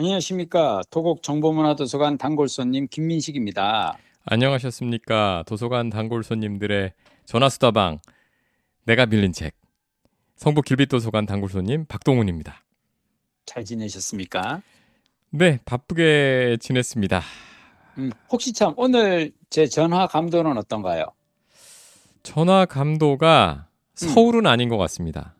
안녕하십니까. 토곡 정보문화도서관 단골손님 김민식입니다. 안녕하셨습니까. 도서관 단골 손님들의 전화수다방 내가 빌린 책 성북 길빛도서관 단골 손님 박동훈입니다. 잘 지내셨습니까? 네, 바쁘게 지냈습니다. 음, 혹시 참 오늘 제 전화 감도는 어떤가요? 전화 감도가 서울은 아닌 것 같습니다.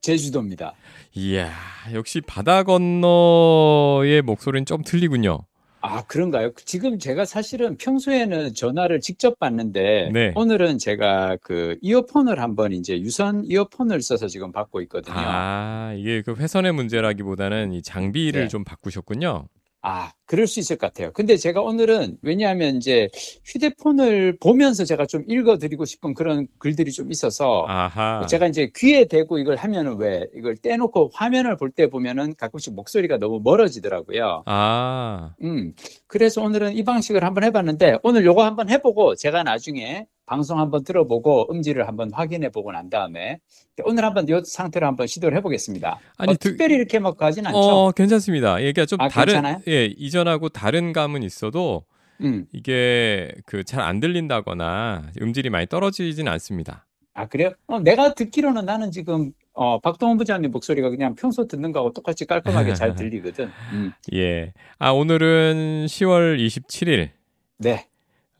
제주도입니다. 이야, 역시 바다 건너의 목소리는 좀 틀리군요. 아, 그런가요? 지금 제가 사실은 평소에는 전화를 직접 받는데 네. 오늘은 제가 그 이어폰을 한번 이제 유선 이어폰을 써서 지금 받고 있거든요. 아, 이게 그 회선의 문제라기보다는 이 장비를 네. 좀 바꾸셨군요. 아, 그럴 수 있을 것 같아요. 근데 제가 오늘은 왜냐하면 이제 휴대폰을 보면서 제가 좀 읽어드리고 싶은 그런 글들이 좀 있어서 아하. 제가 이제 귀에 대고 이걸 하면은 왜 이걸 떼놓고 화면을 볼 때 보면은 가끔씩 목소리가 너무 멀어지더라고요. 아, 음, 그래서 오늘은 이 방식을 한번 해봤는데 오늘 요거 한번 해보고 제가 나중에 방송 한번 들어보고 음질을 한번 확인해 보고 난 다음에 오늘 한번 이 상태로 한번 시도를 해보겠습니다. 아니, 어, 드- 특별히 이렇게 막 가진 않죠? 어, 괜찮습니다. 이게 좀 아, 다른, 괜찮아요? 예, 이전하고 다른 감은 있어도 음, 이게 그 잘 안 들린다거나 음질이 많이 떨어지진 않습니다. 아 그래요? 어, 내가 듣기로는 나는 지금 어, 박동원 부장님 목소리가 그냥 평소 듣는 거하고 똑같이 깔끔하게 잘 들리거든. 음, 예. 아, 오늘은 10월 27일, 네.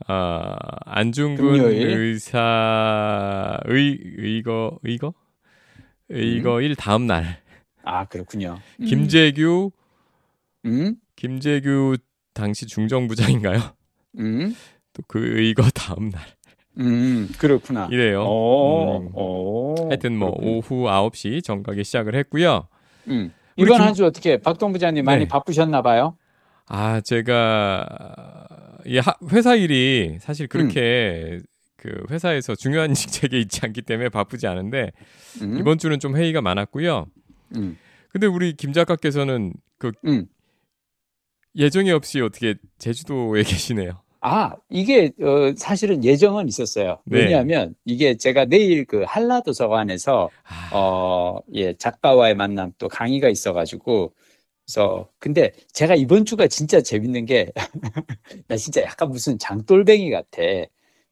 어, 안중근 금요일. 의사, 의, 의거, 의거? 의거일 다음 날, 아 그렇군요. 음, 김재규, 음, 김재규 당시 중정부장인가요? 음, 또 그 의거 다음 날. 음, 그렇구나. 이래요. 오, 음. 오, 하여튼 뭐 그렇군요. 오후 9시 정각에 시작을 했고요. 음. 이번 김- 한주 어떻게 박동 부장님 많이 네. 바쁘셨나 봐요? 아, 제가 이 하- 회사 일이 사실 그렇게 그 회사에서 중요한 직책에 있지 않기 때문에 바쁘지 않은데 음, 이번 주는 좀 회의가 많았고요. 음, 근데 우리 김 작가께서는 그 음. 예정이 없이 어떻게 제주도에 계시네요. 아, 이게 어, 사실은 예정은 있었어요. 네. 왜냐하면 이게 제가 내일 그 한라도서관에서 아, 어, 예, 작가와의 만남 또 강의가 있어가지고 그래서 근데 제가 이번 주가 진짜 재밌는 게 나 진짜 약간 무슨 장돌뱅이 같아.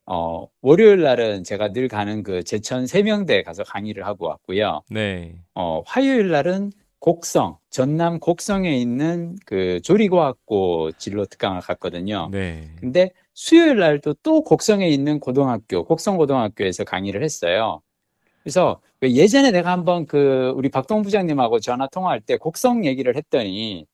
어, 월요일 날은 제가 늘 가는 그 제천 세명대 가서 강의를 하고 왔고요. 네. 어, 화요일 날은 곡성, 전남 곡성에 있는 그 조리과학고 진로 특강을 갔거든요. 네. 근데 수요일 날도 또 곡성에 있는 고등학교, 곡성고등학교에서 강의를 했어요. 그래서 그 예전에 내가 한번 그 우리 박동 부장님하고 전화 통화할 때 곡성 얘기를 했더니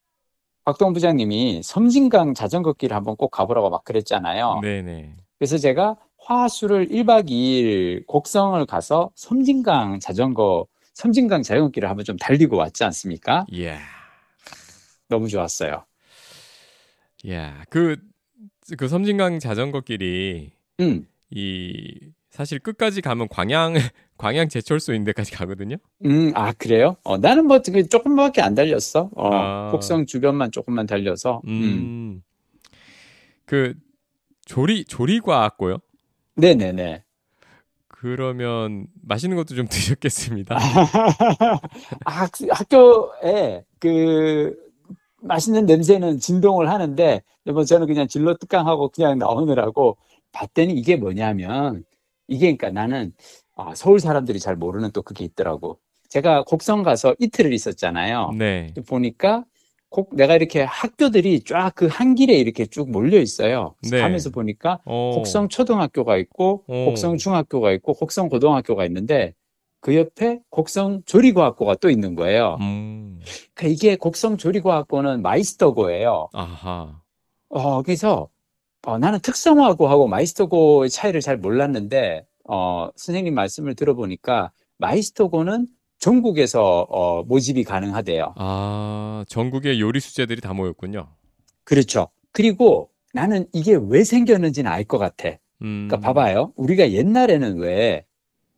박동 부장님이 섬진강 자전거 길을 한번 꼭 가보라고 막 그랬잖아요. 네, 네. 그래서 제가 화수를 1박 2일 곡성을 가서 섬진강 자전거, 섬진강 자전거 길을 한번 좀 달리고 왔지 않습니까? 이야. 너무 좋았어요. 이야. 그, 그 섬진강 자전거 길이 음, 이 사실 끝까지 가면 광양 광양 제철소인데까지 가거든요. 음, 아, 그래요? 어, 나는 뭐 되게 조금밖에 안 달렸어. 어, 아. 곡성 주변만 조금만 달려서. 음, 음. 그 조리 조리과학고요. 네네네. 그러면 맛있는 것도 좀 드셨겠습니다. 아, 학- 학교에 그 맛있는 냄새는 진동을 하는데, 뭐 저는 그냥 진로 특강하고 그냥 나오느라고 봤더니 이게 뭐냐면, 이게 그러니까 나는 아, 서울 사람들이 잘 모르는 또 그게 있더라고. 제가 곡성 가서 이틀을 있었잖아요. 네. 보니까 곡, 내가 이렇게 학교들이 쫙 그 한 길에 이렇게 쭉 몰려 있어요. 네. 가면서 보니까 어. 곡성 초등학교가 있고, 어. 곡성 중학교가 있고, 곡성 고등학교가 있는데, 그 옆에 곡성 조리과학고가 또 있는 거예요. 음. 그러니까 이게 곡성 조리과학고는 마이스터고예요. 아하. 어, 그래서 어, 나는 특성화고 하고 마이스터고의 차이를 잘 몰랐는데, 어, 선생님 말씀을 들어보니까 마이스터고는 전국에서 어, 모집이 가능하대요. 아, 전국의 요리 수재들이 다 모였군요. 그렇죠. 그리고 나는 이게 왜 생겼는지는 알 것 같아. 음. 그러니까 봐봐요. 우리가 옛날에는 왜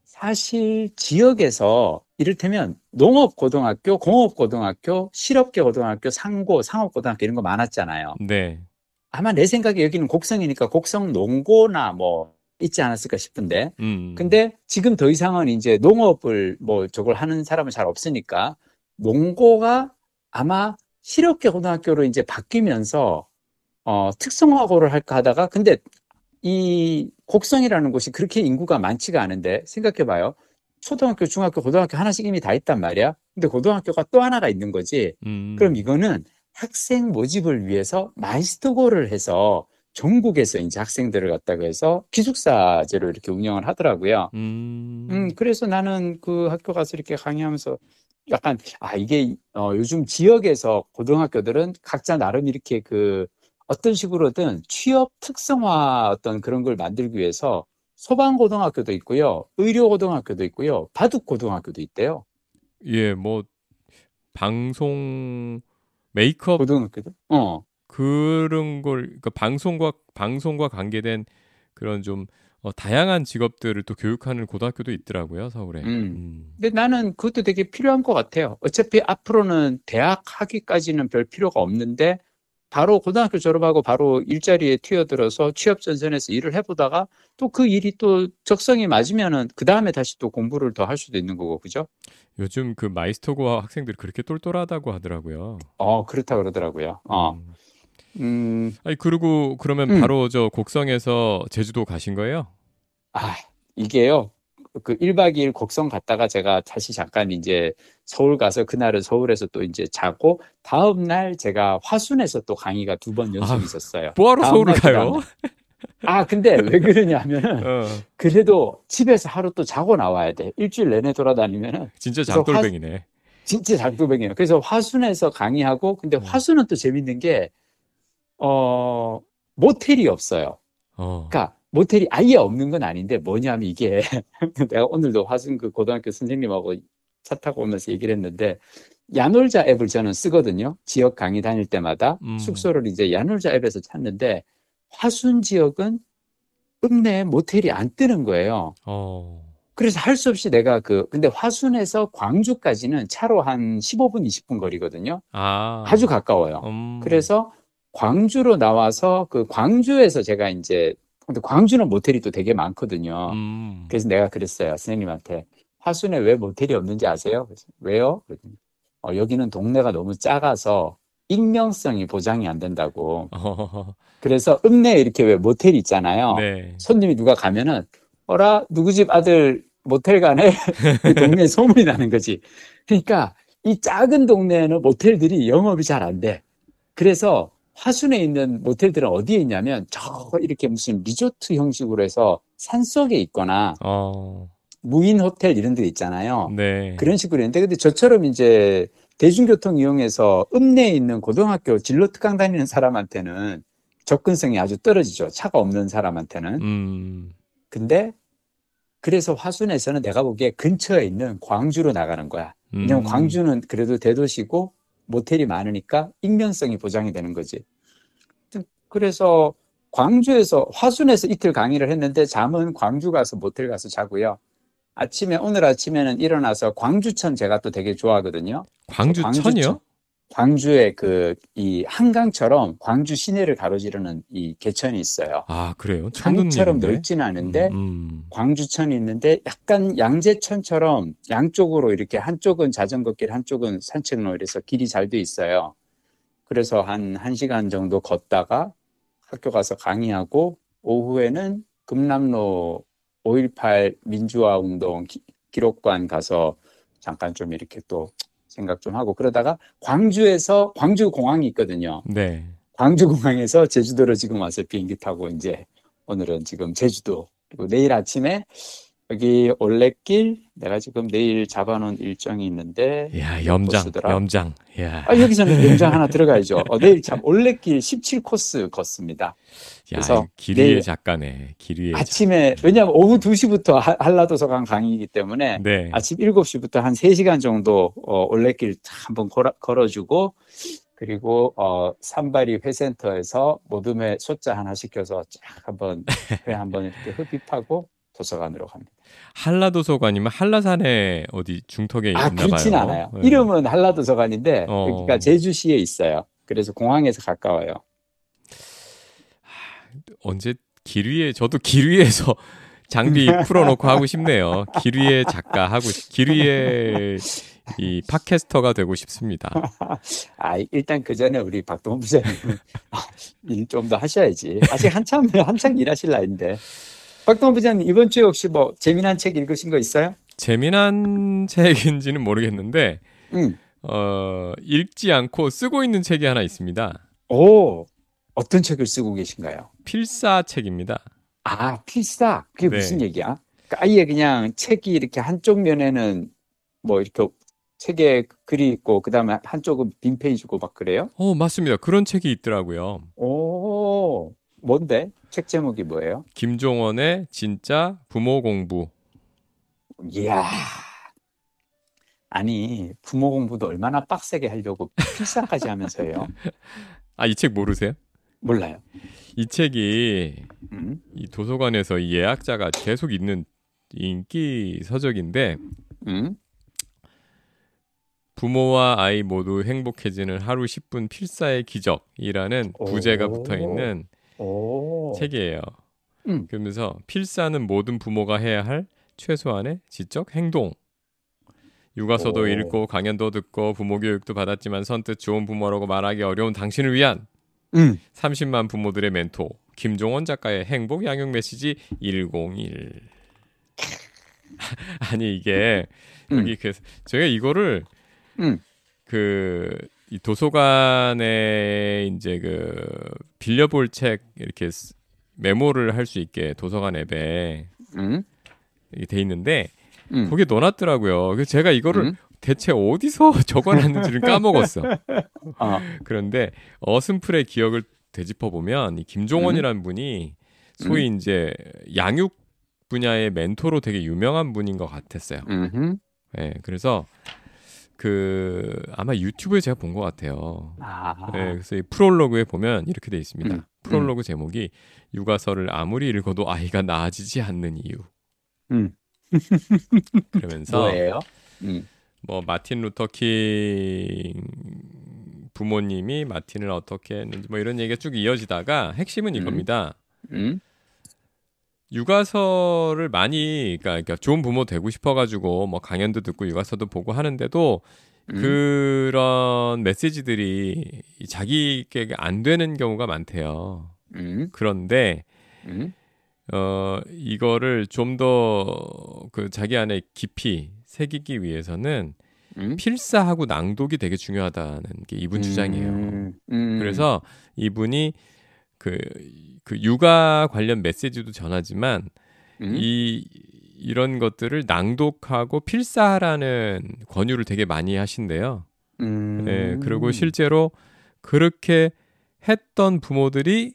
사실 지역에서 이를테면 농업고등학교, 공업고등학교, 실업계 고등학교, 상고, 상업고등학교 이런 거 많았잖아요. 네. 아마 내 생각에 여기는 곡성이니까 곡성 농고나 뭐 있지 않았을까 싶은데. 음. 근데 지금 더 이상은 이제 농업을 뭐 저걸 하는 사람은 잘 없으니까 농고가 아마 실업계 고등학교로 이제 바뀌면서 어, 특성화고를 할까 하다가 근데 이 곡성이라는 곳이 그렇게 인구가 많지가 않은데 생각해 봐요. 초등학교, 중학교, 고등학교 하나씩 이미 다 있단 말이야. 근데 고등학교가 또 하나가 있는 거지. 음. 그럼 이거는 학생 모집을 위해서 마이스터고를 해서 전국에서 이제 학생들을 갖다가 해서 기숙사제로 이렇게 운영을 하더라고요. 음. 음, 그래서 나는 그 학교 가서 이렇게 강의하면서 약간, 아, 이게, 어, 요즘 지역에서 고등학교들은 각자 나름 이렇게 그 어떤 식으로든 취업 특성화 어떤 그런 걸 만들기 위해서 소방고등학교도 있고요. 의료고등학교도 있고요. 바둑고등학교도 있대요. 예, 뭐 방송 메이크업 고등학교도. 어. 그런 걸 그러니까 방송과 방송과 관계된 그런 좀 어, 다양한 직업들을 또 교육하는 고등학교도 있더라고요 서울에. 음. 음. 근데 나는 그것도 되게 필요한 것 같아요. 어차피 앞으로는 대학 하기까지는 별 필요가 없는데 바로 고등학교 졸업하고 바로 일자리에 뛰어들어서 취업 전선에서 일을 해보다가 또 그 일이 또 적성이 맞으면은 그 다음에 다시 또 공부를 더 할 수도 있는 거고, 그죠? 요즘 그 마이스터고 학생들이 그렇게 똘똘하다고 하더라고요. 어, 그렇다 그러더라고요. 어, 음. 음, 아니 그리고 그러면 음. 바로 저 곡성에서 제주도 가신 거예요? 아, 이게요. 그 1박 2일 곡성 갔다가 제가 다시 잠깐 이제 서울 가서 그날은 서울에서 또 이제 자고 다음 날 제가 화순에서 또 강의가 두 번 연속 아, 있었어요. 뭐하러 서울을 날, 가요? 아, 근데 왜 그러냐면은 어, 그래도 집에서 하루 또 자고 나와야 돼. 일주일 내내 돌아다니면은 진짜 장돌뱅이네. 진짜 장도백이에요. 그래서 화순에서 강의하고 근데 음. 화순은 또 재밌는 게 어, 모텔이 없어요. 어. 그러니까 모텔이 아예 없는 건 아닌데 뭐냐면 이게 내가 오늘도 화순 그 고등학교 선생님하고 차 타고 오면서 얘기를 했는데 야놀자 앱을 저는 쓰거든요. 지역 강의 다닐 때마다 음. 숙소를 이제 야놀자 앱에서 찾는데 화순 지역은 읍내에 모텔이 안 뜨는 거예요. 어. 그래서 할 수 없이 내가 그 근데 화순에서 광주까지는 차로 한 15분 20분 거리거든요. 아. 아주 가까워요. 음. 그래서 광주로 나와서 그 광주에서 제가 이제 근데 광주는 모텔이 또 되게 많거든요. 음. 그래서 내가 그랬어요. 선생님한테 화순에 왜 모텔이 없는지 아세요? 그래서 왜요? 그랬더니 어, 여기는 동네가 너무 작아서 익명성이 보장이 안 된다고. 어. 그래서 읍내에 이렇게 왜 모텔이 있잖아요. 네. 손님이 누가 가면은 어라 누구 집 아들 모텔 가네 그 동네에 소문이 나는 거지. 그러니까 이 작은 동네에는 모텔들이 영업이 잘 안 돼. 그래서 화순에 있는 모텔들은 어디에 있냐면 저 이렇게 무슨 리조트 형식으로 해서 산 속에 있거나 어. 무인 호텔 이런 데 있잖아요. 네. 그런 식으로 있는데 근데 저처럼 이제 대중교통 이용해서 읍내에 있는 고등학교 진로 특강 다니는 사람한테는 접근성이 아주 떨어지죠. 차가 없는 사람한테는. 음. 근데 그래서 화순에서는 내가 보기에 근처에 있는 광주로 나가는 거야. 왜냐면 음. 광주는 그래도 대도시고 모텔이 많으니까 익명성이 보장이 되는 거지. 그래서 광주에서 화순에서 이틀 강의를 했는데 잠은 광주 가서 모텔 가서 자고요. 아침에 오늘 아침에는 일어나서 광주천 제가 또 되게 좋아하거든요. 광주천이요? 광주에 그이 한강처럼 광주 시내를 가로지르는 이 개천이 있어요. 아, 그래요? 처음 듣는 강처럼 얘기인데. 넓지는 않은데 음. 광주천이 있는데 약간 양재천처럼 양쪽으로 이렇게 한쪽은 자전거길, 한쪽은 산책로 이래서 길이 잘 돼 있어요. 그래서 한 1시간 정도 걷다가 학교 가서 강의하고 오후에는 금남로 5.18 민주화 운동 기, 기록관 가서 잠깐 좀 이렇게 또 생각 좀 하고 그러다가 광주에서 광주 공항이 있거든요. 네. 광주 공항에서 제주도로 지금 와서 비행기 타고 이제 오늘은 지금 제주도 그리고 내일 아침에 여기 올레길 내가 지금 내일 잡아놓은 일정이 있는데 야, 염장. 염장. 야. 아, 여기서는 연장 하나 들어가야죠. 어, 내일 참 올레길 17코스 걷습니다. 야, 그래서 길이의 작가네. 길이의 작- 아침에 왜냐하면 오후 2시부터 하- 한라도서관 강의이기 때문에 네. 아침 7시부터 한 3시간 정도 어, 올레길 한번 걸어, 걸어주고 그리고 어, 산바리 회센터에서 모둠에 소자 하나 시켜서 쫙 한번 회 한번 이렇게 흡입하고 도서관으로 갑니다. 한라 도서관이면 한라산에 어디 중턱에 아, 있나 그렇진 봐요. 않아요. 네. 이름은 한라 도서관인데 어. 여기가 제주시에 있어요. 그래서 공항에서 가까워요. 언제 길 위에 저도 길 위에서 장비 풀어놓고 하고 싶네요. 길 위에 작가 하고 싶- 길 위에 이 팟캐스터가 되고 싶습니다. 아, 일단 그 전에 우리 박동원 부장님 일 좀 더 하셔야지. 아직 한참, 한창 일하실 나이인데. 박동원 부장님, 이번 주에 혹시 뭐 재미난 책 읽으신 거 있어요? 재미난 책인지는 모르겠는데 응. 어, 읽지 않고 쓰고 있는 책이 하나 있습니다. 오, 어떤 책을 쓰고 계신가요? 필사 책입니다. 아, 필사. 그게 네. 무슨 얘기야? 그러니까 아예 그냥 책이 이렇게 한쪽 면에는 뭐 이렇게 책에 글이 있고, 그 다음에 한쪽은 빈 페이지고 막 그래요? 어, 맞습니다. 그런 책이 있더라고요. 오, 뭔데? 책 제목이 뭐예요? 김종원의 진짜 부모 공부. 이야. 아니, 부모 공부도 얼마나 빡세게 하려고 필사까지 하면서요. 아, 이 책 모르세요? 몰라요. 이 책이 음, 이 도서관에서 이 예약자가 계속 있는 인기 서적인데 음, 부모와 아이 모두 행복해지는 하루 10분 필사의 기적이라는 오. 부제가 붙어 있는 오. 책이에요. 음. 그러면서 필사는 모든 부모가 해야 할 최소한의 지적 행동. 육아서도 오. 읽고 강연도 듣고 부모 교육도 받았지만 선뜻 좋은 부모라고 말하기 어려운 당신을 위한 음. 30만 부모들의 멘토 김종원 작가의 행복 양육 메시지 101. 아니 이게 음. 여기 그 제가 이거를 음. 그 이 도서관에 이제 그 빌려볼 책 이렇게 쓰- 메모를 할 수 있게 도서관 앱에 음. 이게 돼 있는데 음. 거기에 넣어놨더라고요. 그래서 제가 이거를 음. 대체 어디서 적어놨는지를 까먹었어. 어. 그런데 어슴풀의 기억을 되짚어 보면 이 김종원이라는 분이 소위 이제 양육 분야의 멘토로 되게 유명한 분인 것 같았어요. 음흠. 예, 그래서 그 아마 유튜브에 제가 본 것 같아요. 아. 예, 그래서 이 프롤로그에 보면 이렇게 돼 있습니다. 음, 프롤로그 제목이 육아서를 아무리 읽어도 아이가 나아지지 않는 이유. 음. 그러면서 뭐예요? 음. 뭐 마틴 루터 킹 부모님이 마틴을 어떻게 했는지 뭐 이런 얘기가 쭉 이어지다가 핵심은 음. 이겁니다. 음. 육아서를 많이 그러니까, 그러니까 좋은 부모 되고 싶어가지고 뭐 강연도 듣고 육아서도 보고 하는데도 음. 그런 메시지들이 자기에게 안 되는 경우가 많대요. 음. 그런데 음. 어 이거를 좀 더 그 자기 안에 깊이 새기기 위해서는 음. 필사하고 낭독이 되게 중요하다는 게 이분 주장이에요. 음. 음. 그래서 이분이 그, 그 육아 관련 메시지도 전하지만 음. 이 이런 것들을 낭독하고 필사하라는 권유를 되게 많이 하신대요. 음. 예, 그리고 실제로 그렇게 했던 부모들이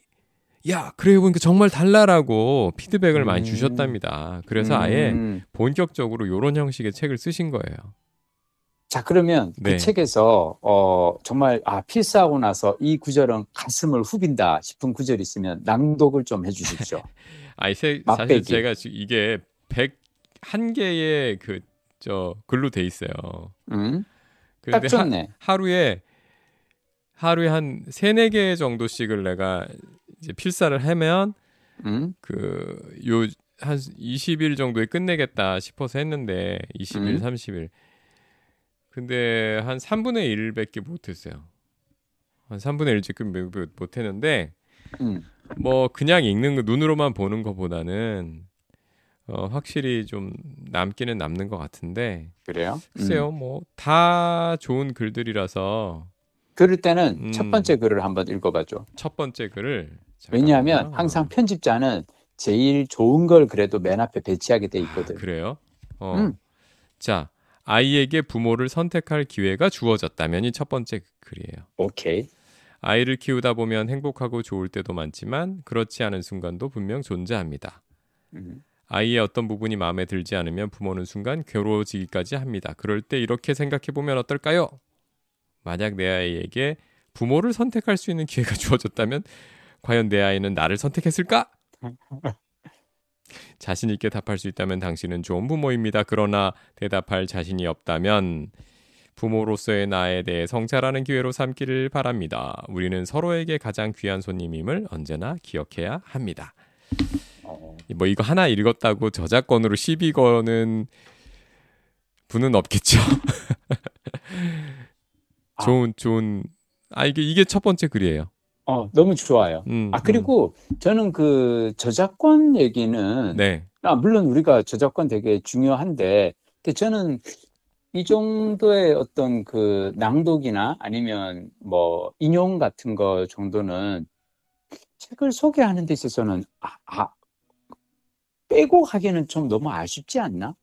야, 그래 보니까 정말 달라라고 피드백을 많이 음. 주셨답니다. 그래서 아예 음. 본격적으로 이런 형식의 책을 쓰신 거예요. 자, 그러면 네. 그 책에서 어 정말 아 필사하고 나서 이 구절은 가슴을 후빈다 싶은 구절이 있으면 낭독을 좀 해주십시오. 아이 세, 사실. 제가 지금 이게 101개의 그 저 글로 돼 있어요. 음? 딱 좋네. 하, 루에 하루에 한 세네 개 정도씩을 내가 이제 필사를 하면 음? 그요 한 20일 정도에 끝내겠다 싶어서 했는데 20일, 음. 30일. 근데 한 3분의 1밖에 못 했어요. 한 3분의 1 지금 못 했는데 음. 뭐 그냥 읽는 거 눈으로만 보는 것보다는 어, 확실히 좀 남기는 남는 것 같은데 그래요? 글쎄요 음. 뭐다 좋은 글들이라서 그럴 때는 음. 첫 번째 글을 한번 읽어봐줘. 첫 번째 글을 왜냐하면. 항상 편집자는 제일 좋은 걸 그래도 맨 앞에 배치하게 돼 있거든. 그래요 어. 음. 자 아이에게 부모를 선택할 기회가 주어졌다면이 첫 번째 글이에요 오케이. 아이를 키우다 보면 행복하고 좋을 때도 많지만 그렇지 않은 순간도 분명 존재합니다 음. 아이의 어떤 부분이 마음에 들지 않으면 부모는 순간 괴로워지기까지 합니다. 그럴 때 이렇게 생각해 보면 어떨까요? 만약 내 아이에게 부모를 선택할 수 있는 기회가 주어졌다면 과연 내 아이는 나를 선택했을까? 자신 있게 답할 수 있다면 당신은 좋은 부모입니다. 그러나 대답할 자신이 없다면 부모로서의 나에 대해 성찰하는 기회로 삼기를 바랍니다. 우리는 서로에게 가장 귀한 손님임을 언제나 기억해야 합니다. 어. 뭐 이거 하나 읽었다고 저작권으로 시비 거는 분은 없겠죠. 아. 좋은 좋은 아 이게 이게 첫 번째 글이에요. 어, 너무 좋아요. 음, 아, 그리고 저는 그 저작권 얘기는, 음. 네. 아, 물론 우리가 저작권 되게 중요한데, 근데 저는 이 정도의 어떤 그 낭독이나 아니면 뭐 인용 같은 거 정도는 책을 소개하는 데 있어서는, 아, 아, 빼고 하기는 좀 너무 아쉽지 않나?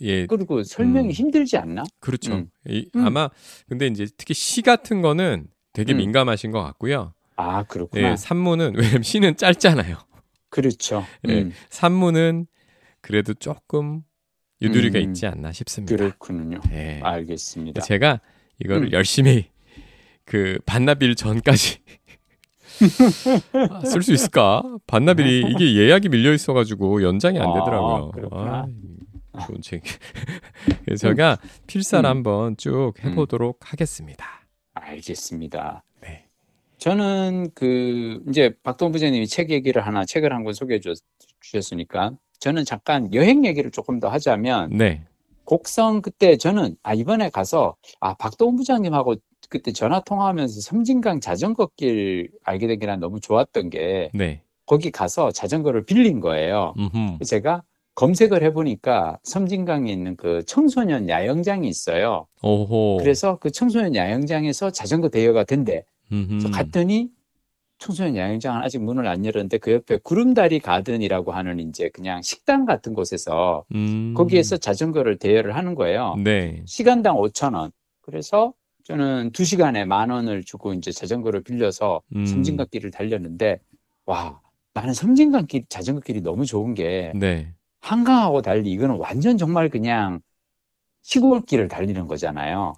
예, 그리고 설명이 음. 힘들지 않나? 그렇죠. 음. 이- 음. 아마 근데 이제 특히 시 같은 거는 되게 음. 민감하신 것 같고요. 아, 그렇구나. 예, 산문은 왜냐면 시는 짧잖아요. 그렇죠. 예. 음, 산문은 그래도 조금 유두리가 음. 있지 않나 싶습니다. 그렇군요. 예. 알겠습니다. 제가 이거를 음. 열심히 그 반납일 전까지 아, 쓸수 있을까? 반납일이 이게 예약이 밀려 있어가지고 연장이 안 아, 되더라고요. 그렇구나. 아, 좋은 책. 그래서 제가 필사를 음. 한번 쭉 해보도록 하겠습니다. 알겠습니다. 네. 저는 그 이제 박동 부장님이 책 얘기를 하나 책을 한 권 소개해 주- 주셨으니까 저는 잠깐 여행 얘기를 조금 더 하자면 네. 곡성 그때 저는 아 이번에 가서 아 박동 부장님하고 그때 전화 통화하면서 섬진강 자전거 길 알게 된 게 난 너무 좋았던 게 네. 거기 가서 자전거를 빌린 거예요. 음흠. 제가 검색을 해보니까 섬진강에 있는 그 청소년 야영장이 있어요. 오호. 그래서 그 청소년 야영장에서 자전거 대여가 된대. 그래서 갔더니 청소년 야영장은 아직 문을 안 열었는데 그 옆에 구름다리 가든이라고 하는 이제 그냥 식당 같은 곳에서 음. 거기에서 자전거를 대여를 하는 거예요. 네. 시간당 5천 원. 그래서 저는 두 시간에 만 원을 주고 이제 자전거를 빌려서 음. 섬진강길을 달렸는데 와 나는 섬진강길 자전거길이 너무 좋은 게 네. 한강하고 달리 이거는 완전 정말 그냥 시골길을 달리는 거잖아요.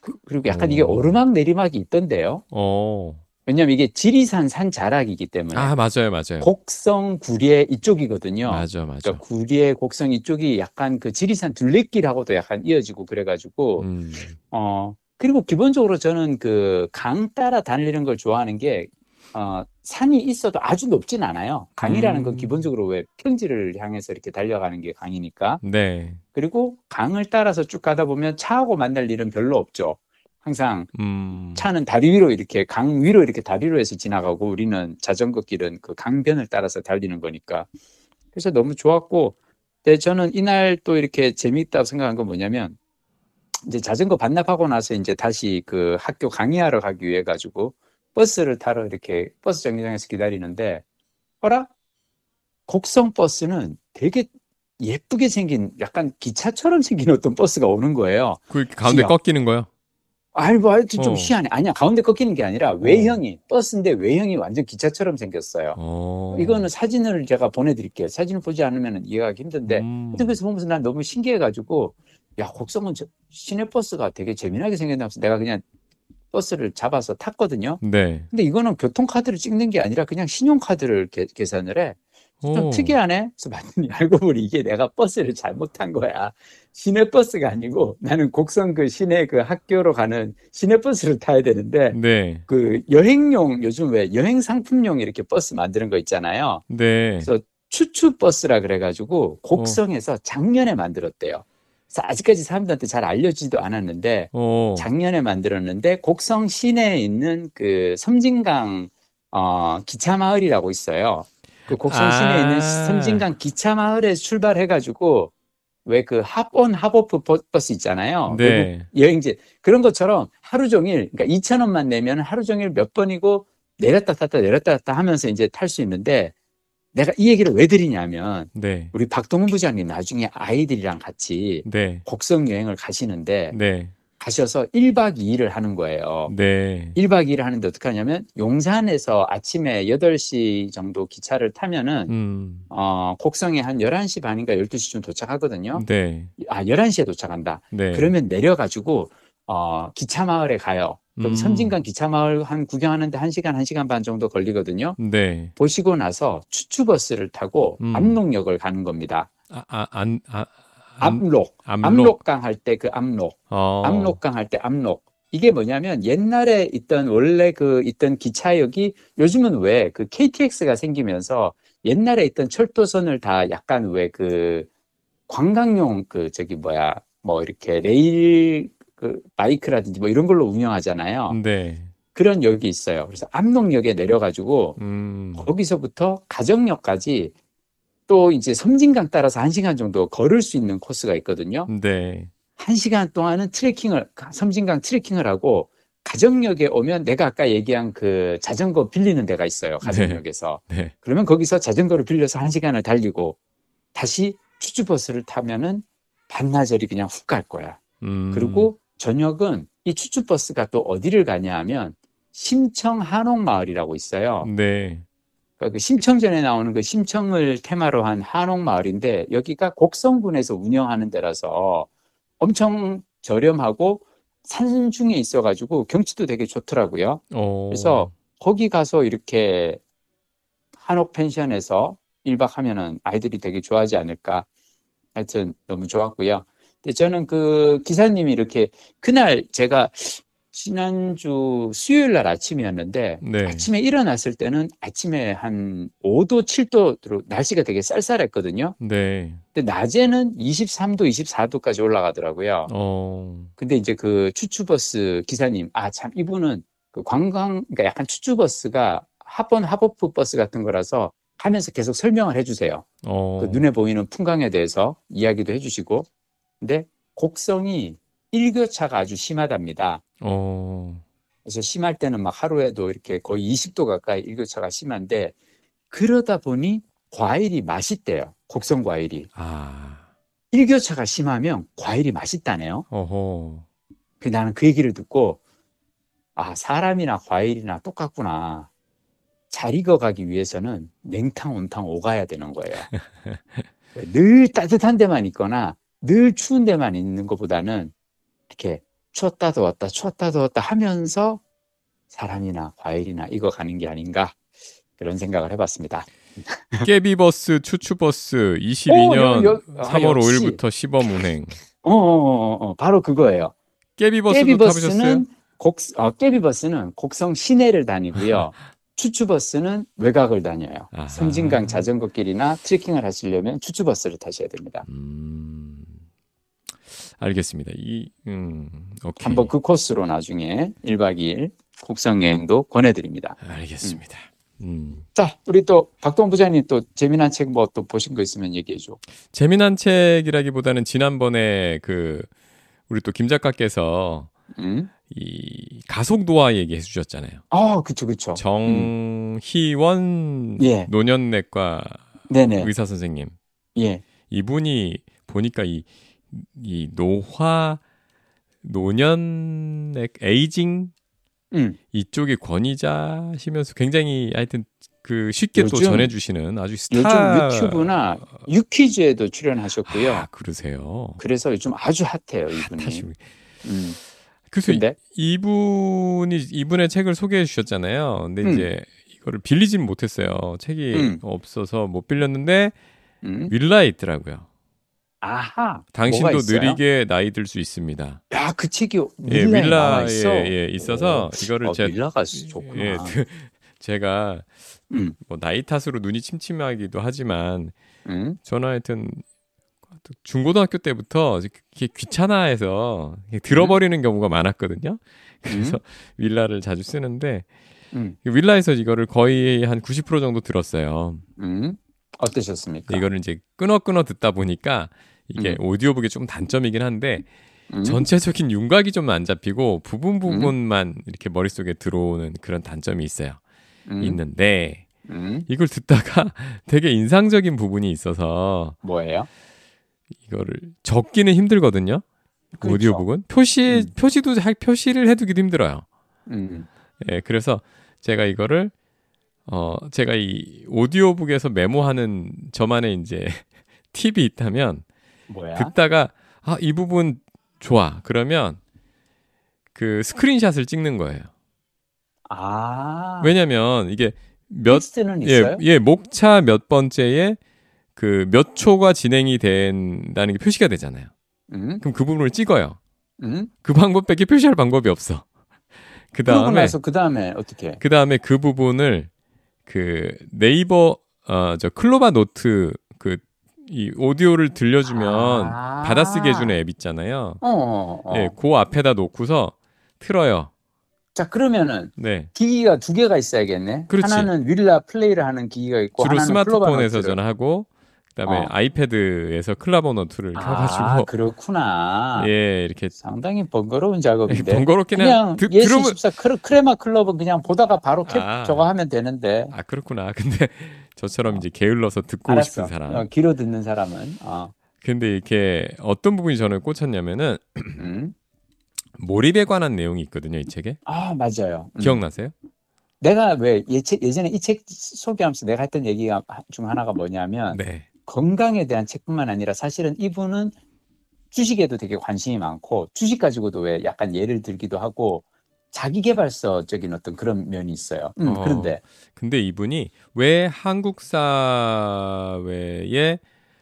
그- 그리고 약간 이게 오. 오르막 내리막이 있던데요. 어. 왜냐면 이게 지리산 산 자락이기 때문에 아 맞아요, 맞아요. 곡성 구리에 이쪽이거든요. 맞아, 맞아. 그러니까 구리에 곡성 이쪽이 약간 그 지리산 둘레길하고도 약간 이어지고 그래가지고 음. 어 그리고 기본적으로 저는 그 강 따라 다니는 걸 좋아하는 게 어, 산이 있어도 아주 높진 않아요. 강이라는 건 음. 기본적으로 왜 평지를 향해서 이렇게 달려가는 게 강이니까. 네. 그리고 강을 따라서 쭉 가다 보면 차하고 만날 일은 별로 없죠. 항상 음. 차는 다리 위로 이렇게 강 위로 이렇게 다리로 해서 지나가고 우리는 자전거 길은 그 강변을 따라서 달리는 거니까. 그래서 너무 좋았고, 근데 저는 이날 또 이렇게 재미있다고 생각한 건 뭐냐면, 이제 자전거 반납하고 나서 이제 다시 그 학교 강의하러 가기 위해 가지고 버스를 타러 이렇게 버스 정류장에서 기다리는데, 어라? 곡성 버스는 되게 예쁘게 생긴 약간 기차처럼 생긴 어떤 버스가 오는 거예요. 그 가운데 시야. 꺾이는 거요? 아이고, 하여튼 좀 어. 희한해. 아니야, 가운데 꺾이는 게 아니라 외형이, 버스인데 외형이 완전 기차처럼 생겼어요. 어. 이거는 사진을 제가 보내드릴게요. 사진을 보지 않으면 이해하기 힘든데. 음. 하여튼 그래서 보면서 난 너무 신기해가지고, 야, 곡성은 저- 시내 버스가 되게 재미나게 생겼나면서 내가 그냥 버스를 잡아서 탔거든요. 네. 근데 이거는 교통카드를 찍는 게 아니라 그냥 신용카드를 계, 계산을 해. 좀 오. 특이하네. 그래서 봤더니 알고 보니 이게 내가 버스를 잘못한 거야. 시내 버스가 아니고 나는 곡성 그 시내 그 학교로 가는 시내 버스를 타야 되는데 네. 그 여행용 요즘 왜 여행 상품용 이렇게 버스 만드는 거 있잖아요. 네. 그래서 추추 버스라 그래가지고 곡성에서 작년에 만들었대요. 아직까지 사람들한테 잘 알려지지도 않았는데 어. 작년에 만들었는데 곡성 시내에 있는 그 섬진강 어, 기차 마을이라고 있어요. 그 곡성 아. 시내에 있는 섬진강 기차 마을에 출발해 가지고 왜 그 합온 합오프 버- 버스 있잖아요. 네. 여행지 그런 것처럼 하루 종일 그러니까 2천 원만 내면 하루 종일 몇 번이고 내렸다 탔다 내렸다 탔다 하면서 이제 탈 수 있는데 내가 이 얘기를 왜 드리냐면 네. 우리 박동훈 부장님 나중에 아이들이랑 같이 네. 곡성 여행을 가시는데 네. 가셔서 1박 2일을 하는 거예요. 네. 1박 2일을 하는데 어떻게 하냐면 용산에서 아침에 8시 정도 기차를 타면은 음. 어, 곡성에 한 11시 반인가 12시쯤 도착하거든요. 네. 아, 11시에 도착한다. 네. 그러면 내려 가지고 어, 기차 마을에 가요. 그럼 음. 섬진강 기차 마을 한 구경하는데 1시간, 1시간 반 정도 걸리거든요. 네. 보시고 나서 추추버스를 타고 음. 압록역을 가는 겁니다. 아, 아, 안, 아, 안, 압록. 압록. 압록 강 할 때 그 압록. 어. 압록강 할 때 압록. 이게 뭐냐면 옛날에 있던 원래 그 있던 기차역이 요즘은 왜 그 KTX가 생기면서 옛날에 있던 철도선을 다 약간 왜 그 관광용 그 저기 뭐야 뭐 이렇게 레일 그 바이크라든지 뭐 이런 걸로 운영하잖아요. 네. 그런 역이 있어요. 그래서 압록역에 내려가지고 음. 거기서부터 가정역까지 또 이제 섬진강 따라서 한 시간 정도 걸을 수 있는 코스가 있거든요. 네. 한 시간 동안은 트레킹을 섬진강 트레킹을 하고 가정역에 오면 내가 아까 얘기한 그 자전거 빌리는 데가 있어요. 가정역에서. 네. 그러면 거기서 자전거를 빌려서 한 시간을 달리고 다시 추추버스를 타면은 반나절이 그냥 훅 갈 거야. 음. 그리고 저녁은 이 추추버스가 또 어디를 가냐 하면 심청 한옥마을이라고 있어요. 네. 그러니까 그 심청전에 나오는 그 심청을 테마로 한 한옥마을인데 여기가 곡성군에서 운영하는 데라서 엄청 저렴하고 산 중에 있어가지고 경치도 되게 좋더라고요. 어. 그래서 거기 가서 이렇게 한옥 펜션에서 1박 하면은 아이들이 되게 좋아하지 않을까. 하여튼 너무 좋았고요. 근데 저는 그 기사님이 이렇게 그날 제가 지난주 수요일 날 아침이었는데 네. 아침에 일어났을 때는 아침에 한 5도, 7도로 날씨가 되게 쌀쌀했거든요. 네. 근데 낮에는 23도, 24도까지 올라가더라고요. 어. 근데 이제 그 추추버스 기사님, 아, 참, 이분은 그 관광, 그러니까 약간 추추버스가 합원 하버프 버스 같은 거라서 하면서 계속 설명을 해주세요. 어. 그 눈에 보이는 풍광에 대해서 이야기도 해주시고. 근데 곡성이 일교차가 아주 심하답니다. 어. 그래서 심할 때는 막 하루에도 이렇게 거의 20도 가까이 일교차가 심한데 그러다 보니 과일이 맛있대요. 곡성 과일이. 아. 일교차가 심하면 과일이 맛있다네요. 어허. 그 나는 그 얘기를 듣고 아 사람이나 과일이나 똑같구나. 잘 익어가기 위해서는 냉탕, 온탕 오가야 되는 거예요. 늘 따뜻한 데만 있거나 늘 추운 데만 있는 것보다는 이렇게 추웠다 더웠다 추웠다 더웠다 하면서 사람이나 과일이나 익어가는 게 아닌가 그런 생각을 해봤습니다. 깨비버스 추추버스 22년 여- 여- 아, 3월 역시. 5일부터 시범 운행. 어, 어, 어, 어, 바로 그거예요. 깨비버스도 타보셨어요? 깨비버스는 곡, 어, 깨비버스는 곡성 시내를 다니고요. 추추버스는 외곽을 다녀요. 아하. 섬진강 자전거길이나 트레킹을 하시려면 추추버스를 타셔야 됩니다. 음. 알겠습니다. 이 음. 오케이. 한번 그 코스로 나중에 1박 2일 곡성 여행도 권해드립니다. 알겠습니다. 음. 자, 우리 또 박동 부장님 또 재미난 책 뭐 또 보신 거 있으면 얘기해 줘. 재미난 책이라기보다는 지난번에 그 우리 또 김 작가께서 응? 이 가속 노화 얘기해 주셨잖아요. 아, 그쵸, 그쵸. 정희원 예. 노년내과 네네. 의사 선생님. 예. 이분이 보니까 이, 이 노화 노년의 에이징 응. 이쪽의 권위자시면서 굉장히 하여튼 그 쉽게 또 요즘- 전해주시는 아주 요즘 스타 유튜브나 유퀴즈에도 출연하셨고요. 아, 그러세요. 그래서 요즘 아주 핫해요, 이분이. 음. 그래서 근데 이분이 이분의 책을 소개해 주셨잖아요. 근데 음. 이제 이거를 빌리진 못했어요. 책이 음. 없어서 못 빌렸는데 음. 윌라에 있더라고요. 아하. 당신도 뭐가 있어요? 느리게 나이 들 수 있습니다. 야, 그 책이 예, 윌라에 있어. 예, 있어서 이거를 어, 제 윌라가 좋구나. 예, 제가 음. 뭐 나이 탓으로 눈이 침침하기도 하지만 음. 저는 하여튼 중고등학교 때부터 이게 귀찮아해서 들어버리는 경우가 많았거든요. 그래서 윌라를 자주 쓰는데 음. 윌라에서 이거를 거의 한 90% 정도 들었어요. 음. 어떠셨습니까? 이거를 이제 끊어 끊어 듣다 보니까 이게 음. 오디오북의 좀 단점이긴 한데 음. 전체적인 윤곽이 좀 안 잡히고 부분 부분만 이렇게 머릿속에 들어오는 그런 단점이 있어요. 음. 있는데 음. 이걸 듣다가 되게 인상적인 부분이 있어서 뭐예요? 이거를 적기는 힘들거든요. 그렇죠. 오디오북은 표시 음. 표시도 할 표시를 해두기도 힘들어요. 음. 예, 그래서 제가 이거를 어 제가 이 오디오북에서 메모하는 저만의 이제 팁이 있다면 뭐야? 듣다가 아 이 부분 좋아 그러면 그 스크린샷을 찍는 거예요. 아. 왜냐면 이게 몇 예, 있어요? 예, 목차 몇 번째에 그 몇 초가 진행이 된다는 게 표시가 되잖아요. 음. 그럼 그 부분을 찍어요. 음. 그 방법밖에 표시할 방법이 없어. 그 다음에 그 다음에 어떻게? 그 다음에 그 부분을 그 네이버 어 저 클로바 노트 그 이 오디오를 들려주면 아. 받아쓰게 해주는 앱 있잖아요. 어, 어, 어. 예, 그 앞에다 놓고서 틀어요. 자, 그러면은 네. 기기가 두 개가 있어야겠네. 그렇지. 하나는 윌라 플레이를 하는 기기가 있고 주로 스마트폰에서 노트를. 전화하고 그다음에 어. 아이패드에서 클로바 노트를 아, 켜가지고 그렇구나. 예 이렇게 상당히 번거로운 작업인데. 번거롭긴 해. 그냥 드- 예스 들으면 24 크레, 크레마 클럽은 그냥 보다가 바로 캡 아. 저거 하면 되는데. 아 그렇구나. 근데 저처럼 이제 게을러서 듣고 알았어. 싶은 사람. 어, 길어 듣는 사람은. 어. 근데 이렇게 어떤 부분이 저는 꽂혔냐면은 음. 몰입에 관한 내용이 있거든요. 이 책에 아, 맞아요. 음. 기억나세요? 내가 왜 예체, 예전에 이 책 소개하면서 내가 했던 얘기가 중 하나가 뭐냐면 네. 건강에 대한 책뿐만 아니라 사실은 이분은 주식에도 되게 관심이 많고 주식 가지고도 왜 약간 예를 들기도 하고 자기 개발서적인 어떤 그런 면이 있어요. 음, 어. 그런데 근데 이분이 왜 한국 사회에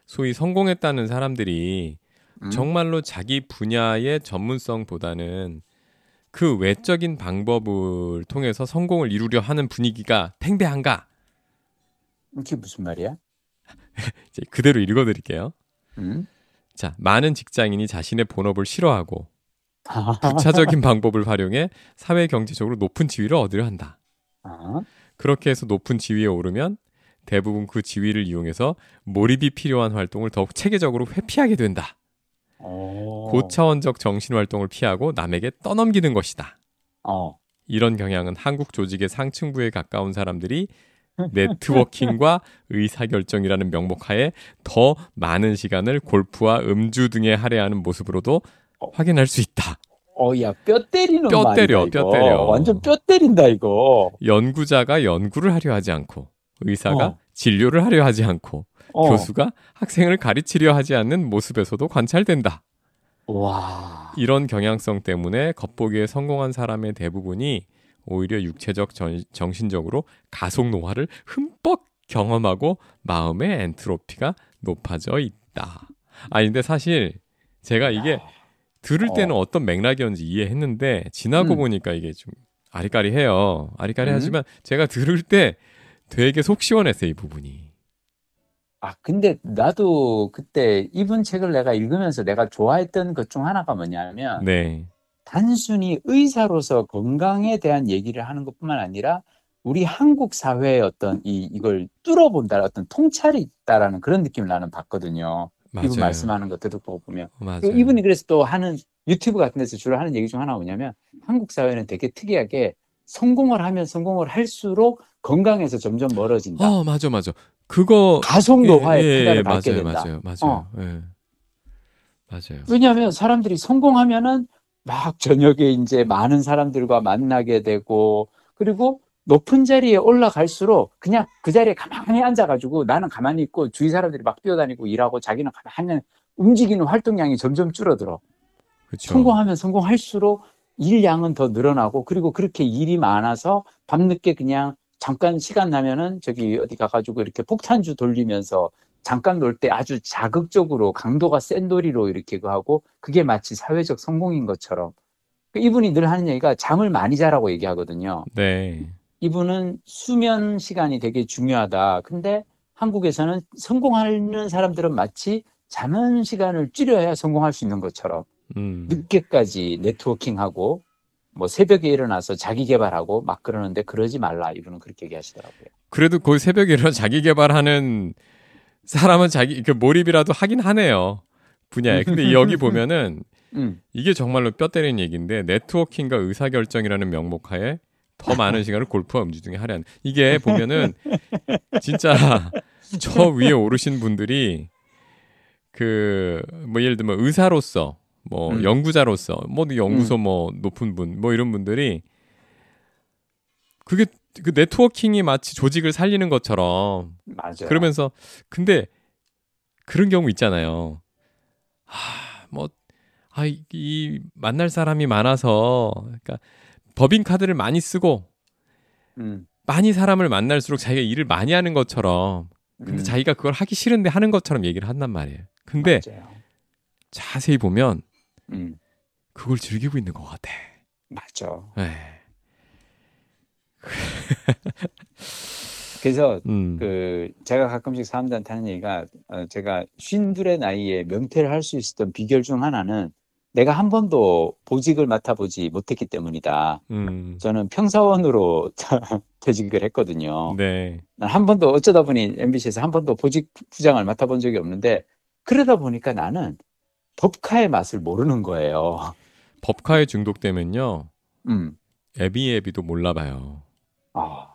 소위 성공했다는 사람들이 음, 정말로 자기 분야의 전문성보다는 그 외적인 방법을 통해서 성공을 이루려 하는 분위기가 팽배한가? 그게 무슨 말이야? 이제 그대로 읽어드릴게요. 음? 자, 많은 직장인이 자신의 본업을 싫어하고 부차적인 방법을 활용해 사회 경제적으로 높은 지위를 얻으려 한다. 아, 그렇게 해서 높은 지위에 오르면 대부분 그 지위를 이용해서 몰입이 필요한 활동을 더욱 체계적으로 회피하게 된다. 오. 고차원적 정신 활동을 피하고 남에게 떠넘기는 것이다. 어. 이런 경향은 한국 조직의 상층부에 가까운 사람들이 네트워킹과 의사결정이라는 명목하에 더 많은 시간을 골프와 음주 등에 할애하는 모습으로도 확인할 수 있다. 어, 야, 뼈 때리는 뼈 말이다, 때려, 이거. 뼈 때려. 완전 뼈 때린다, 이거. 연구자가 연구를 하려 하지 않고 의사가 어. 진료를 하려 하지 않고 어. 교수가 학생을 가르치려 하지 않는 모습에서도 관찰된다. 와. 이런 경향성 때문에 겉보기에 성공한 사람의 대부분이 오히려 육체적 전- 정신적으로 가속 노화를 흠뻑 경험하고 마음의 엔트로피가 높아져 있다. 아 근데 사실 제가 이게 들을 때는 어. 어. 떤 맥락이었는지 이해했는데 지나고 음. 보니까 이게 좀 아리까리해요. 아리까리하지만 음. 제가 들을 때 되게 속 시원했어요 이 부분이. 아, 근데 나도 그때 이분 책을 내가 읽으면서 내가 좋아했던 것 중 하나가 뭐냐면 네, 단순히 의사로서 건강에 대한 얘기를 하는 것뿐만 아니라 우리 한국 사회의 어떤 이, 이걸 뚫어본다, 어떤 통찰이 있다라는 그런 느낌을 나는 받거든요. 맞아요. 이분 말씀하는 것 듣고 보면. 맞아요. 그리고 이분이 그래서 또 하는 유튜브 같은 데서 주로 하는 얘기 중 하나가 뭐냐면 한국 사회는 되게 특이하게 성공을 하면 성공을 할수록 건강에서 점점 멀어진다. 어 맞아 맞아. 그거 가속 노화의 예, 예, 예, 밟게 맞아요, 된다. 맞아요, 맞아요, 어. 예. 맞아요. 왜냐하면 사람들이 성공하면은 막 저녁에 이제 많은 사람들과 만나게 되고 그리고 높은 자리에 올라갈수록 그냥 그 자리에 가만히 앉아가지고 나는 가만히 있고 주위 사람들이 막 뛰어다니고 일하고 자기는 가만히 움직이는 활동량이 점점 줄어들어. 그렇죠. 성공하면 성공할수록 일량은 더 늘어나고 그리고 그렇게 일이 많아서 밤늦게 그냥 잠깐 시간 나면은 저기 어디 가가지고 이렇게 폭탄주 돌리면서 잠깐 놀 때 아주 자극적으로 강도가 센 놀이로 이렇게 그 하고 그게 마치 사회적 성공인 것처럼 그 이분이 늘 하는 얘기가 잠을 많이 자라고 얘기하거든요. 네. 이분은 수면 시간이 되게 중요하다. 근데 한국에서는 성공하는 사람들은 마치 자는 시간을 줄여야 성공할 수 있는 것처럼 음. 늦게까지 네트워킹하고 뭐 새벽에 일어나서 자기 개발하고 막 그러는데 그러지 말라 이분은 그렇게 얘기하시더라고요. 그래도 거의 새벽에 일어나 자기 개발하는 사람은 자기 그 몰입이라도 하긴 하네요. 분야에. 근데 여기 보면은 음. 이게 정말로 뼈 때리는 얘기인데 네트워킹과 의사결정이라는 명목하에 더 많은 시간을 골프와 음주 등에 할애한 이게 보면은 진짜 저 위에 오르신 분들이 그 뭐 예를 들면 의사로서 뭐 음. 연구자로서 뭐 연구소 뭐 높은 분 뭐 이런 분들이 그게 그 네트워킹이 마치 조직을 살리는 것처럼 맞아요. 그러면서 근데 그런 경우 있잖아요. 아, 뭐, 아, 이, 이 만날 사람이 많아서, 그러니까 법인 카드를 많이 쓰고 음. 많이 사람을 만날수록 자기가 일을 많이 하는 것처럼, 근데 음. 자기가 그걸 하기 싫은데 하는 것처럼 얘기를 한단 말이에요. 근데 맞아요. 자세히 보면 음. 그걸 즐기고 있는 것 같아. 맞아. 네. 그래서 음. 그 제가 가끔씩 사람들한테 하는 얘기가 어, 제가 쉰둘의 나이에 명퇴를 할 수 있었던 비결 중 하나는 내가 한 번도 보직을 맡아보지 못했기 때문이다. 음. 저는 평사원으로 퇴직을 했거든요. 네. 난 한 번도 어쩌다 보니 MBC에서 한 번도 보직 부장을 맡아본 적이 없는데 그러다 보니까 나는 법카의 맛을 모르는 거예요. 법카에 중독되면요. 음. 애비애비도 몰라봐요. 아.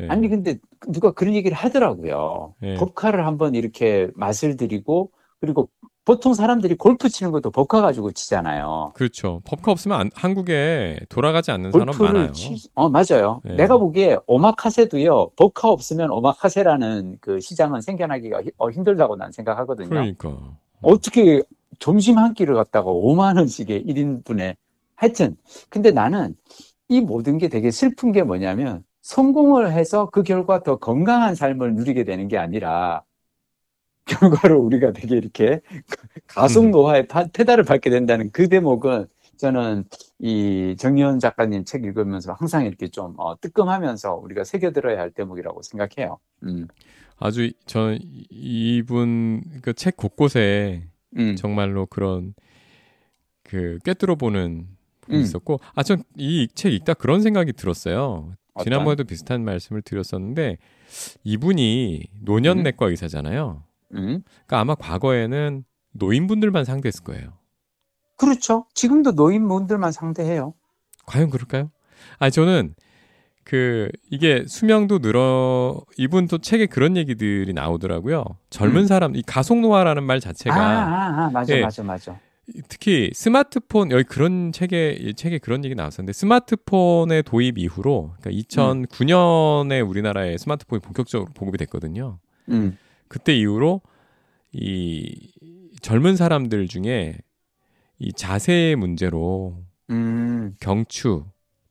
예. 아니 근데 누가 그런 얘기를 하더라고요. 예. 법카를 한번 이렇게 맛을 들이고 그리고 보통 사람들이 골프 치는 것도 법카 가지고 치잖아요. 그렇죠. 법카 없으면 안- 한국에 돌아가지 않는 사람 많아요. 치, 어 맞아요. 네. 내가 보기에 오마카세도요. 법카 없으면 오마카세라는 그 시장은 생겨나기가 히- 어, 힘들다고 난 생각하거든요. 그러니까. 어떻게 점심 한 끼를 갖다가 5만 원씩에 1인분에 하여튼 근데 나는 이 모든 게 되게 슬픈 게 뭐냐면 성공을 해서 그 결과 더 건강한 삶을 누리게 되는 게 아니라 결과로 우리가 되게 이렇게 가속 파- 페달을 밟게 된다는 그 대목은 저는 이 정리원 작가님 책 읽으면서 항상 이렇게 좀 어, 뜨끔하면서 우리가 새겨들어야 할 대목이라고 생각해요. 음, 아주 저는 이분 그 책 곳곳에 음, 정말로 그런 그 꿰뚫어 보는 음. 있었고 아 전 이 책 읽다 그런 생각이 들었어요. 어떤? 지난번에도 비슷한 말씀을 드렸었는데 이분이 노년내과 의사잖아요. 음. 그러니까 아마 과거에는 노인분들만 상대했을 거예요. 그렇죠. 지금도 노인분들만 상대해요. 과연 그럴까요? 아 저는 그 이게 수명도 늘어 이분 또 책에 그런 얘기들이 나오더라고요. 젊은 음. 사람 이 가속 노화라는 말 아, 자체가 아, 아, 맞아, 예. 맞아, 맞아. 특히 스마트폰 여기 그런 책에 이 책에 그런 얘기 나왔었는데 스마트폰의 도입 이후로 그러니까 2009년에 우리나라에 스마트폰이 본격적으로 보급이 됐거든요. 음, 그때 이후로 이 젊은 사람들 중에 이 자세의 문제로 음, 경추,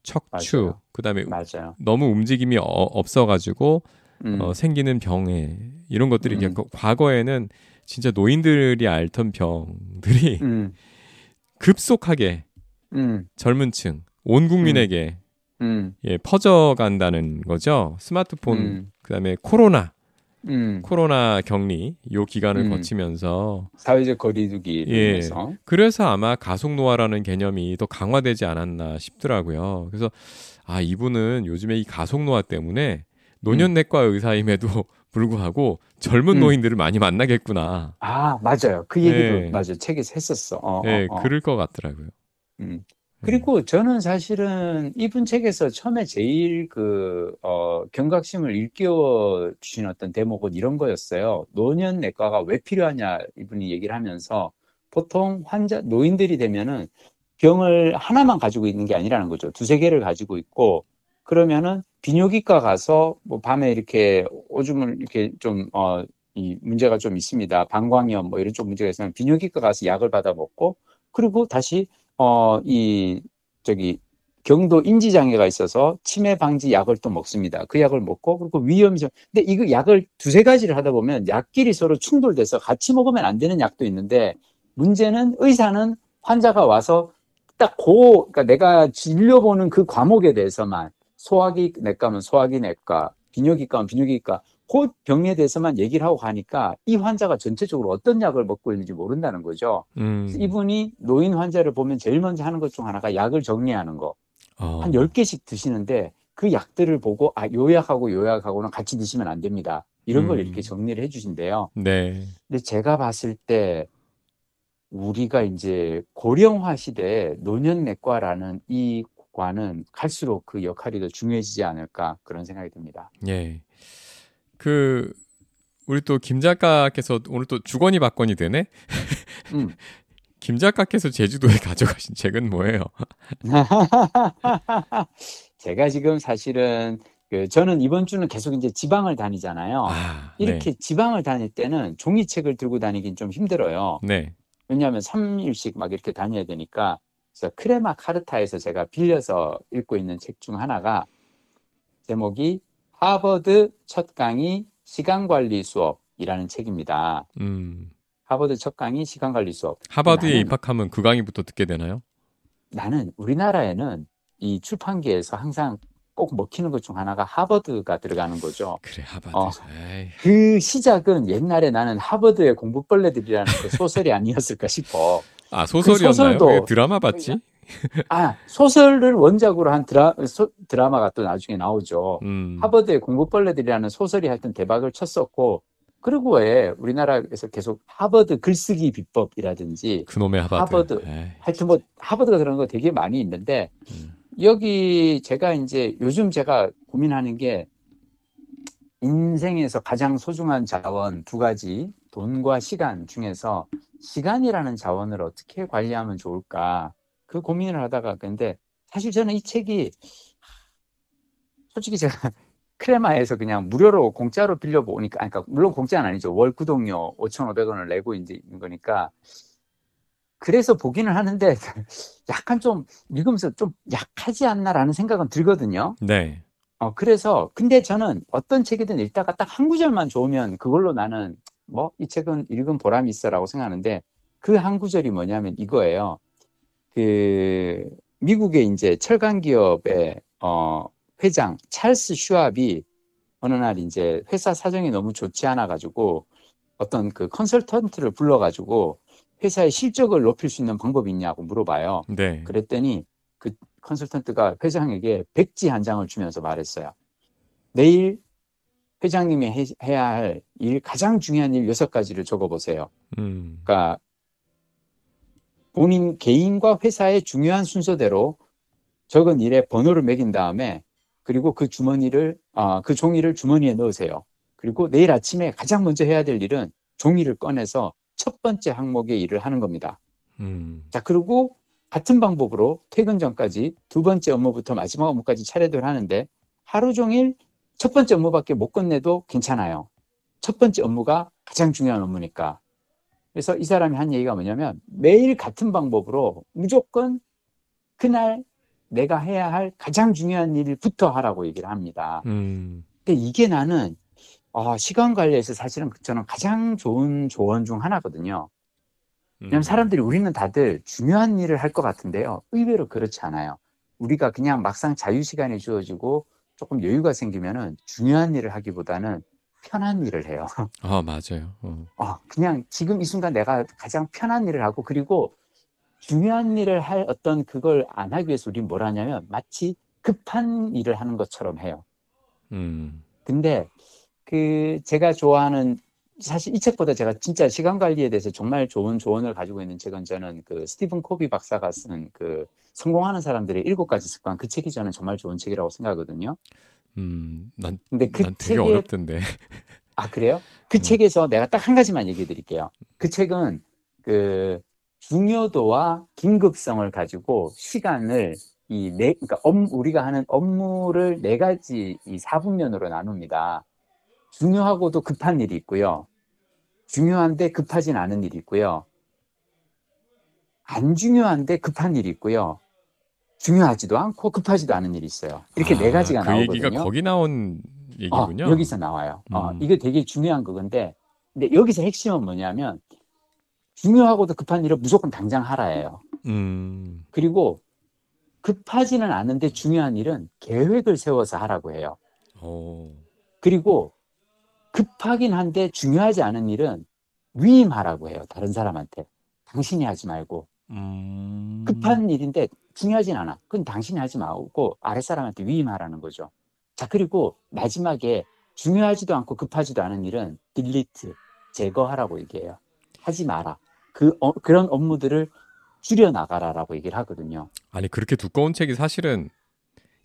척추, 맞아요. 그다음에 맞아요. 너무 움직임이 어, 없어가지고 음, 어, 생기는 병에 이런 것들이 음. 과거에는 진짜 노인들이 앓던 병들이 음, 급속하게 음, 젊은 층 온 국민에게 음, 예, 퍼져간다는 거죠. 스마트폰 음, 그다음에 코로나 음. 코로나 격리 요 기간을 음. 거치면서 사회적 거리두기를 예. 위해서. 그래서 아마 가속 노화라는 개념이 더 강화되지 않았나 싶더라고요. 그래서 아 이분은 요즘에 이 가속 노화 때문에 노년내과 의사임에도 불구하고 젊은 음. 노인들을 많이 만나겠구나. 아, 맞아요. 그 얘기도 예. 맞아. 책에서 했었어. 어, 예, 어, 어. 그럴 것 같더라고요. 음. 그리고 저는 사실은 이분 책에서 처음에 제일 그, 어, 경각심을 일깨워 주신 어떤 대목은 이런 거였어요. 노년 내과가 왜 필요하냐 이분이 얘기를 하면서 보통 환자, 노인들이 되면은 병을 하나만 가지고 있는 게 아니라는 거죠. 두세 개를 가지고 있고 그러면은 비뇨기과 가서 뭐 밤에 이렇게 오줌을 이렇게 좀, 어, 이 문제가 좀 있습니다. 방광염 뭐 이런 쪽 문제가 있으면 비뇨기과 가서 약을 받아 먹고 그리고 다시 어, 이, 저기, 경도 인지 장애가 있어서 치매 방지 약을 또 먹습니다. 그 약을 먹고, 그리고 위험이 좀, 근데 이거 약을 두세 가지를 하다 보면 약끼리 서로 충돌돼서 같이 먹으면 안 되는 약도 있는데, 문제는 의사는 환자가 와서 딱 고, 그러니까 내가 진료보는 그 과목에 대해서만, 소화기 내과면 소화기 내과, 비뇨기과면 비뇨기과, 그 병에 대해서만 얘기를 하고 가니까 이 환자가 전체적으로 어떤 약을 먹고 있는지 모른다는 거죠. 음. 이분이 노인 환자를 보면 제일 먼저 하는 것 중 하나가 약을 정리하는 거. 어. 한 10개씩 드시는데 그 약들을 보고 아, 요 약하고 요 약하고는 같이 드시면 안 됩니다. 이런 걸 음. 이렇게 정리를 해 주신대요. 네. 근데 제가 봤을 때 우리가 이제 고령화 시대에 노년내과라는 이 과는 갈수록 그 역할이 더 중요해지지 않을까 그런 생각이 듭니다. 예. 그 우리 또 김 작가께서 오늘 또 주거니 받거니 되네. 음. 김 작가께서 제주도에 가져가신 책은 뭐예요? 제가 지금 사실은 그 저는 이번 주는 계속 이제 지방을 다니잖아요. 아, 이렇게 지방을 다닐 때는 종이책을 들고 다니긴 좀 힘들어요. 네. 왜냐하면 3일씩 막 이렇게 다녀야 되니까. 그래서 크레마 카르타에서 제가 빌려서 읽고 있는 책 중 하나가 제목이 하버드 첫 강의 시간 관리 수업이라는 책입니다. 네. 음. 하버드 첫 강의 시간 관리 수업. 하버드에 나는- 입학하면 그 강의부터 듣게 되나요? 나는 우리나라에는 이 출판계에서 항상 꼭 먹히는 것 중 하나가 하버드가 들어가는 거죠. 그래 하버드. 어. 그 시작은 옛날에 나는 하버드의 공부벌레들이라는 그 소설이 아니었을까 싶어. 아 소설이었나요? 소설도- 왜 드라마 봤지? 아, 소설을 원작으로 한 드라, 소- 드라마가 또 나중에 나오죠. 음. 하버드의 공부벌레들이라는 소설이 하여튼 대박을 쳤었고, 그리고 왜 우리나라에서 계속 하버드 글쓰기 비법이라든지, 그놈의 하버드. 하버드. 하여튼 뭐 하버드가 들어간 거 되게 많이 있는데, 음. 여기 제가 이제 요즘 제가 고민하는 게 인생에서 가장 소중한 자원 두 가지, 돈과 시간 중에서 시간이라는 자원을 어떻게 관리하면 좋을까? 그 고민을 하다가 근데 사실 저는 이 책이 솔직히 제가 크레마에서 그냥 무료로 공짜로 빌려 보니까, 아니, 그러니까 물론 공짜는 아니죠. 월 구독료 5,500원을 내고 있는 거니까. 그래서 보기는 하는데 약간 좀 읽으면서 좀 약하지 않나라는 생각은 들거든요. 네. 어, 그래서, 근데 저는 어떤 책이든 읽다가 딱 한 구절만 좋으면 그걸로 나는 뭐, 이 책은 읽은 보람이 있어라고 생각하는데 그 한 구절이 뭐냐면 이거예요. 그, 미국의 이제 철강 기업의, 어, 회장 찰스 슈압이 어느 날 이제 회사 사정이 너무 좋지 않아 가지고 어떤 그 컨설턴트를 불러 가지고 회사의 실적을 높일 수 있는 방법이 있냐고 물어봐요. 네. 그랬더니 그 컨설턴트가 회장에게 백지 한 장을 주면서 말했어요. 내일 회장님이 해, 해야 할 일, 가장 중요한 일 여섯 가지를 적어보세요. 음. 그러니까 본인 개인과 회사의 중요한 순서대로 적은 일에 번호를 매긴 다음에 그리고 그 주머니를 아, 그 종이를 주머니에 넣으세요. 그리고 내일 아침에 가장 먼저 해야 될 일은 종이를 꺼내서 첫 번째 항목의 일을 하는 겁니다. 음. 자, 그리고 같은 방법으로 퇴근 전까지 두 번째 업무부터 마지막 업무까지 차례대로 하는데 하루 종일 첫 번째 업무밖에 못 끝내도 괜찮아요. 첫 번째 업무가 가장 중요한 업무니까. 그래서 이 사람이 한 얘기가 뭐냐면 매일 같은 방법으로 무조건 그날 내가 해야 할 가장 중요한 일부터 하라고 얘기를 합니다. 음. 근데 이게 나는 어, 시간 관리에서 사실은 저는 가장 좋은 조언 중 하나거든요. 왜냐면 음. 사람들이 우리는 다들 중요한 일을 할 것 같은데요. 의외로 그렇지 않아요. 우리가 그냥 막상 자유 시간이 주어지고 조금 여유가 생기면은 중요한 일을 하기보다는 편한 일을 해요. 아 맞아요. 어. 어, 그냥 지금 이 순간 내가 가장 편한 일을 하고 그리고 중요한 일을 할 어떤 그걸 안 하기 위해서 우리는 뭘 하냐면 마치 급한 일을 하는 것처럼 해요. 음. 근데 그 제가 좋아하는 사실 이 책보다 제가 진짜 시간 관리에 대해서 정말 좋은 조언을 가지고 있는 책은 저는 그 스티븐 코비 박사가 쓴 그 성공하는 사람들의 일곱 가지 습관 그 책이 저는 정말 좋은 책이라고 생각하거든요. 음. 난, 근데 그 난 되게 책에 어렵던데. 아 그래요? 그 음. 책에서 내가 딱 한 가지만 얘기해 드릴게요. 그 책은 그 중요도와 긴급성을 가지고 시간을 이 네, 그러니까 업, 우리가 하는 업무를 네 가지 이 사분면으로 나눕니다. 중요하고도 급한 일이 있고요. 중요한데 급하진 않은 일이 있고요. 안 중요한데 급한 일이 있고요. 중요하지도 않고 급하지도 않은 일이 있어요. 이렇게 네 아, 가지가 그 나오거든요. 얘기가 거기 나온 얘기군요. 어, 여기서 나와요. 어, 음. 이게 되게 중요한 그건데, 근데 여기서 핵심은 뭐냐면, 중요하고도 급한 일을 무조건 당장 하라예요. 음. 그리고 급하지는 않은데 중요한 일은 계획을 세워서 하라고 해요. 오. 그리고 급하긴 한데 중요하지 않은 일은 위임하라고 해요. 다른 사람한테. 당신이 하지 말고. 음. 급한 일인데 중요하진 않아. 그건 당신이 하지 말고 아랫사람한테 위임하라는 거죠. 자, 그리고 마지막에 중요하지도 않고 급하지도 않은 일은 딜리트, 제거하라고 얘기해요. 하지 마라. 그, 어, 그런 업무들을 줄여나가라라고 얘기를 하거든요. 아니 그렇게 두꺼운 책이 사실은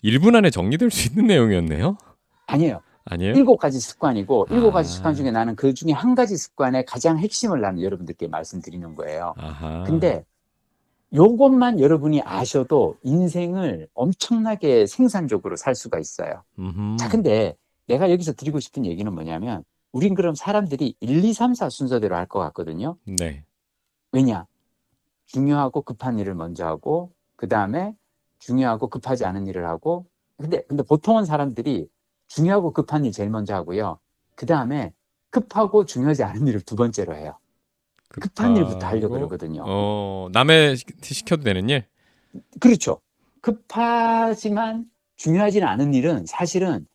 1분 안에 정리될 수 있는 내용이었네요. 아니에요. 아니에요? 일곱 가지 습관이고, 일곱 가지 아. 습관 중에 나는 그 중에 한 가지 습관의 가장 핵심을 나는 여러분들께 말씀드리는 거예요. 아하. 근데 요것만 여러분이 아셔도 인생을 엄청나게 생산적으로 살 수가 있어요. 음흠. 자, 근데 내가 여기서 드리고 싶은 얘기는 뭐냐면, 우린 그럼 사람들이 1, 2, 3, 4 순서대로 할 것 같거든요. 네. 왜냐? 중요하고 급한 일을 먼저 하고, 그 다음에 중요하고 급하지 않은 일을 하고, 근데, 근데 보통은 사람들이 중요하고 급한 일 제일 먼저 하고요. 그 다음에 급하고 중요하지 않은 일을 두 번째로 해요. 급한 일부터 하려고 급하고, 그러거든요. 어, 남의 시- 시켜도 되는 일? 그렇죠. 급하지만 중요하지는 않은 일은 사실은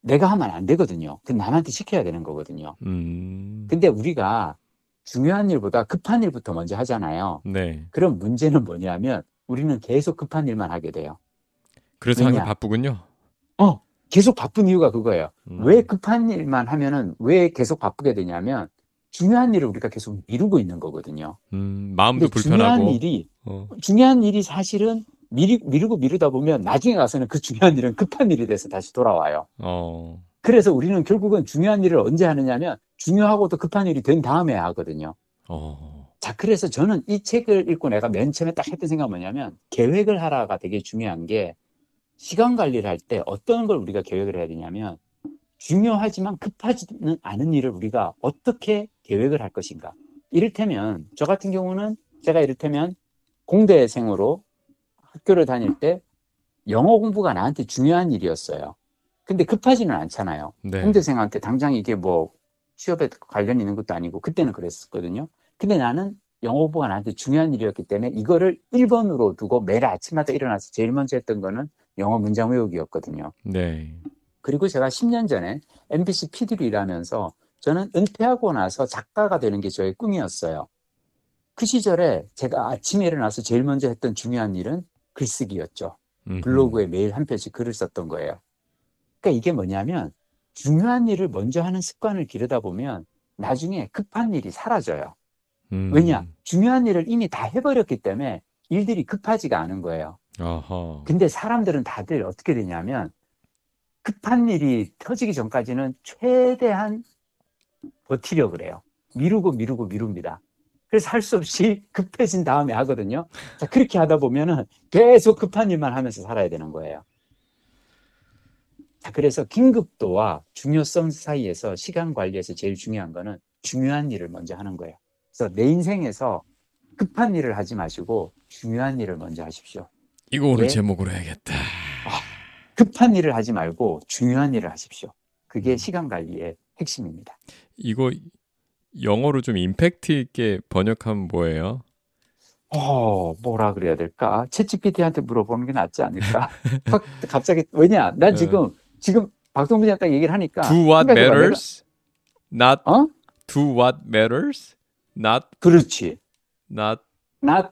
내가 하면 안 되거든요. 그 남한테 시켜야 되는 거거든요. 음. 근데 우리가 중요한 일보다 급한 일부터 먼저 하잖아요. 네. 그럼 문제는 뭐냐면 우리는 계속 급한 일만 하게 돼요. 그래서 항상? 바쁘군요. 어, 계속 바쁜 이유가 그거예요. 음. 왜 급한 일만 하면은 왜 계속 바쁘게 되냐면 중요한 일을 우리가 계속 미루고 있는 거거든요. 음, 마음도 근데 중요한 불편하고. 일이 어. 중요한 일이 사실은 미리, 미루고 미루다 보면 나중에 가서는 그 중요한 일은 급한 일이 돼서 다시 돌아와요. 어. 그래서 우리는 결국은 중요한 일을 언제 하느냐면 중요하고도 급한 일이 된 다음에 하거든요. 어. 자, 그래서 저는 이 책을 읽고 내가 맨 처음에 딱 했던 생각은 뭐냐면 계획을 하라가 되게 중요한 게 시간 관리를 할 때 어떤 걸 우리가 계획을 해야 되냐면 중요하지만 급하지는 않은 일을 우리가 어떻게 계획을 할 것인가. 이를테면 저 같은 경우는 제가 이를테면 공대생으로 학교를 다닐 때 영어 공부가 나한테 중요한 일이었어요. 근데 급하지는 않잖아요. 네. 공대생한테 당장 이게 뭐 취업에 관련 있는 것도 아니고 그때는 그랬었거든요. 근데 나는 영어 공부가 나한테 중요한 일이었기 때문에 이거를 1번으로 두고 매일 아침마다 일어나서 제일 먼저 했던 거는 영어 문장 외우기였거든요. 네. 그리고 제가 10년 전에 MBC PD로 일하면서 저는 은퇴하고 나서 작가가 되는 게 저의 꿈이었어요. 그 시절에 제가 아침에 일어나서 제일 먼저 했던 중요한 일은 글쓰기였죠. 음. 블로그에 매일 한 편씩 글을 썼던 거예요. 그러니까 이게 뭐냐면 중요한 일을 먼저 하는 습관을 기르다 보면 나중에 급한 일이 사라져요. 음. 왜냐? 중요한 일을 이미 다 해버렸기 때문에 일들이 급하지가 않은 거예요. 아하. 근데 사람들은 다들 어떻게 되냐면 급한 일이 터지기 전까지는 최대한 버티려 그래요. 미루고 미루고 미룹니다. 그래서 할 수 없이 급해진 다음에 하거든요. 자, 그렇게 하다 보면은 계속 급한 일만 하면서 살아야 되는 거예요. 자, 그래서 긴급도와 중요성 사이에서 시간 관리에서 제일 중요한 거는 중요한 일을 먼저 하는 거예요. 그래서 내 인생에서 급한 일을 하지 마시고 중요한 일을 먼저 하십시오. 이거 오늘 예? 제목으로 해야겠다. 급한 일을 하지 말고 중요한 일을 하십시오. 그게 음. 시간 관리의 핵심입니다. 이거 영어로 좀 임팩트 있게 번역하면 뭐예요? 어, 뭐라 그래야 될까? 챗GPT한테 물어보는 게 낫지 않을까? 확 갑자기 왜냐? 난 네. 지금 지금 박동빈이 딱 얘기를 하니까 Do what matters, not 어? do what matters, not 그렇지. not. 나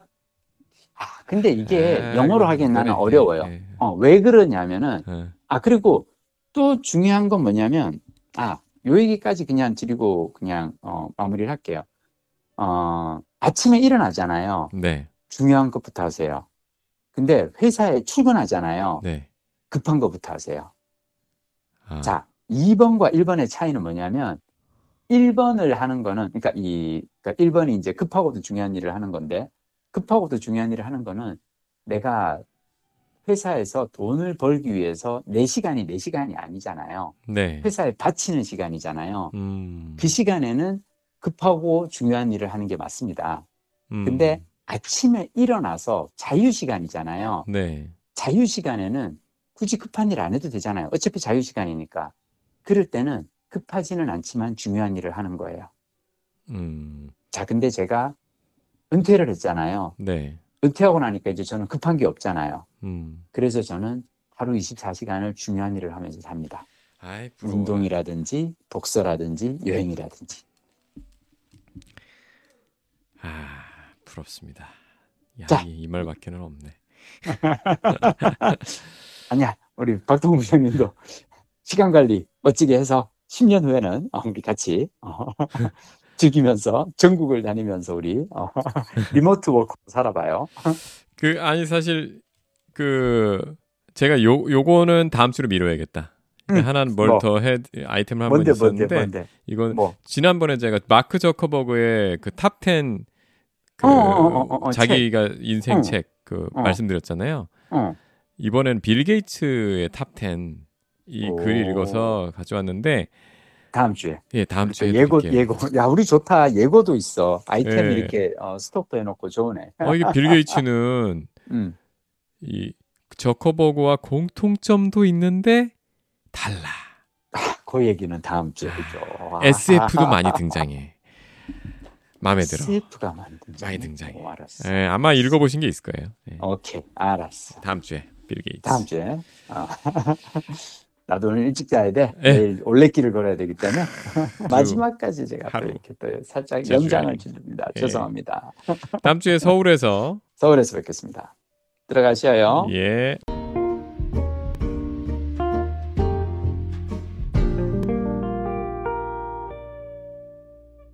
아, 근데 이게 아, 영어로 이거 하기엔 나는 그래. 어려워요. 예, 어, 왜 그러냐면은 예. 아, 그리고 또 중요한 건 뭐냐면, 아, 요 얘기까지 그냥 드리고 그냥, 어, 마무리를 할게요. 어, 아침에 일어나잖아요. 네, 중요한 것부터 하세요. 근데 회사에 출근하잖아요. 네. 급한 것부터 하세요. 아, 자, 2번과 1번의 차이는 뭐냐면, 1번을 하는 거는, 그러니까 이, 그러니까 1번이 이제 급하고도 중요한 일을 하는 건데, 급하고도 중요한 일을 하는 거는 내가 회사에서 돈을 벌기 위해서 내 시간이 내 시간이 아니잖아요. 네. 회사에 바치는 시간이잖아요. 음, 그 시간에는 급하고 중요한 일을 하는 게 맞습니다. 음, 근데 아침에 일어나서 자유 시간이잖아요. 네, 자유 시간에는 굳이 급한 일 안 해도 되잖아요. 어차피 자유 시간이니까. 그럴 때는 급하지는 않지만 중요한 일을 하는 거예요. 음, 자, 근데 제가 은퇴를 했잖아요. 네, 은퇴하고 나니까 이제 저는 급한 게 없잖아요. 음. 그래서 저는 하루 24시간을 중요한 일을 하면서 삽니다. 아이. 운동이라든지 독서라든지 여행이라든지. 아, 부럽습니다. 야, 자. 이, 이 말밖에는 없네. 아니야, 우리 박동훈 부장님도 시간 관리 멋지게 해서 10년 후에는 어, 우리 같이 어, 즐기면서 전국을 다니면서 우리 어, remote work 살아봐요. 그 아니 사실 그 제가 요 요거는 다음 주로 미뤄야겠다. 음, 하나는 뭘 뭐. 더해 아이템을 한번 있었는데 뭔데 이건 뭐 지난번에 제가 마크 저커버그의 그 top 10 그 어, 어, 어, 어, 어, 자기가 인생 어. 책그 어. 말씀드렸잖아요. 어, 이번엔 빌 게이츠의 top 10이 오. 글을 읽어서 가져왔는데 다음 주에 예 다음 주에 예고 드릴게요. 예고 야 우리 좋다 예고도 있어 아이템 예. 이렇게 어, stock도 해놓고 좋으네. 어 이게 빌 게이츠는 음. 이 저커버그와 공통점도 있는데 달라. 그 얘기는 다음 주에 그죠. SF도 많이 등장해. 마음에 들어. SF가 많이 등장. 많이 등장해. 오, 알았어. 예, 아마 읽어보신 게 있을 거예요. 예, 오케이 알았어. 다음 주에. 빌 게이츠. 다음 주에. 어. 나도 오늘 일찍 자야 돼. 네. 내일 올레길을 걸어야 되기 때문에 마지막까지 제가 또 하루. 이렇게 또 살짝. 연장을 주립니다. 예. 죄송합니다. 다음 주에 서울에서 서울에서 뵙겠습니다. 들어가셔요. 예.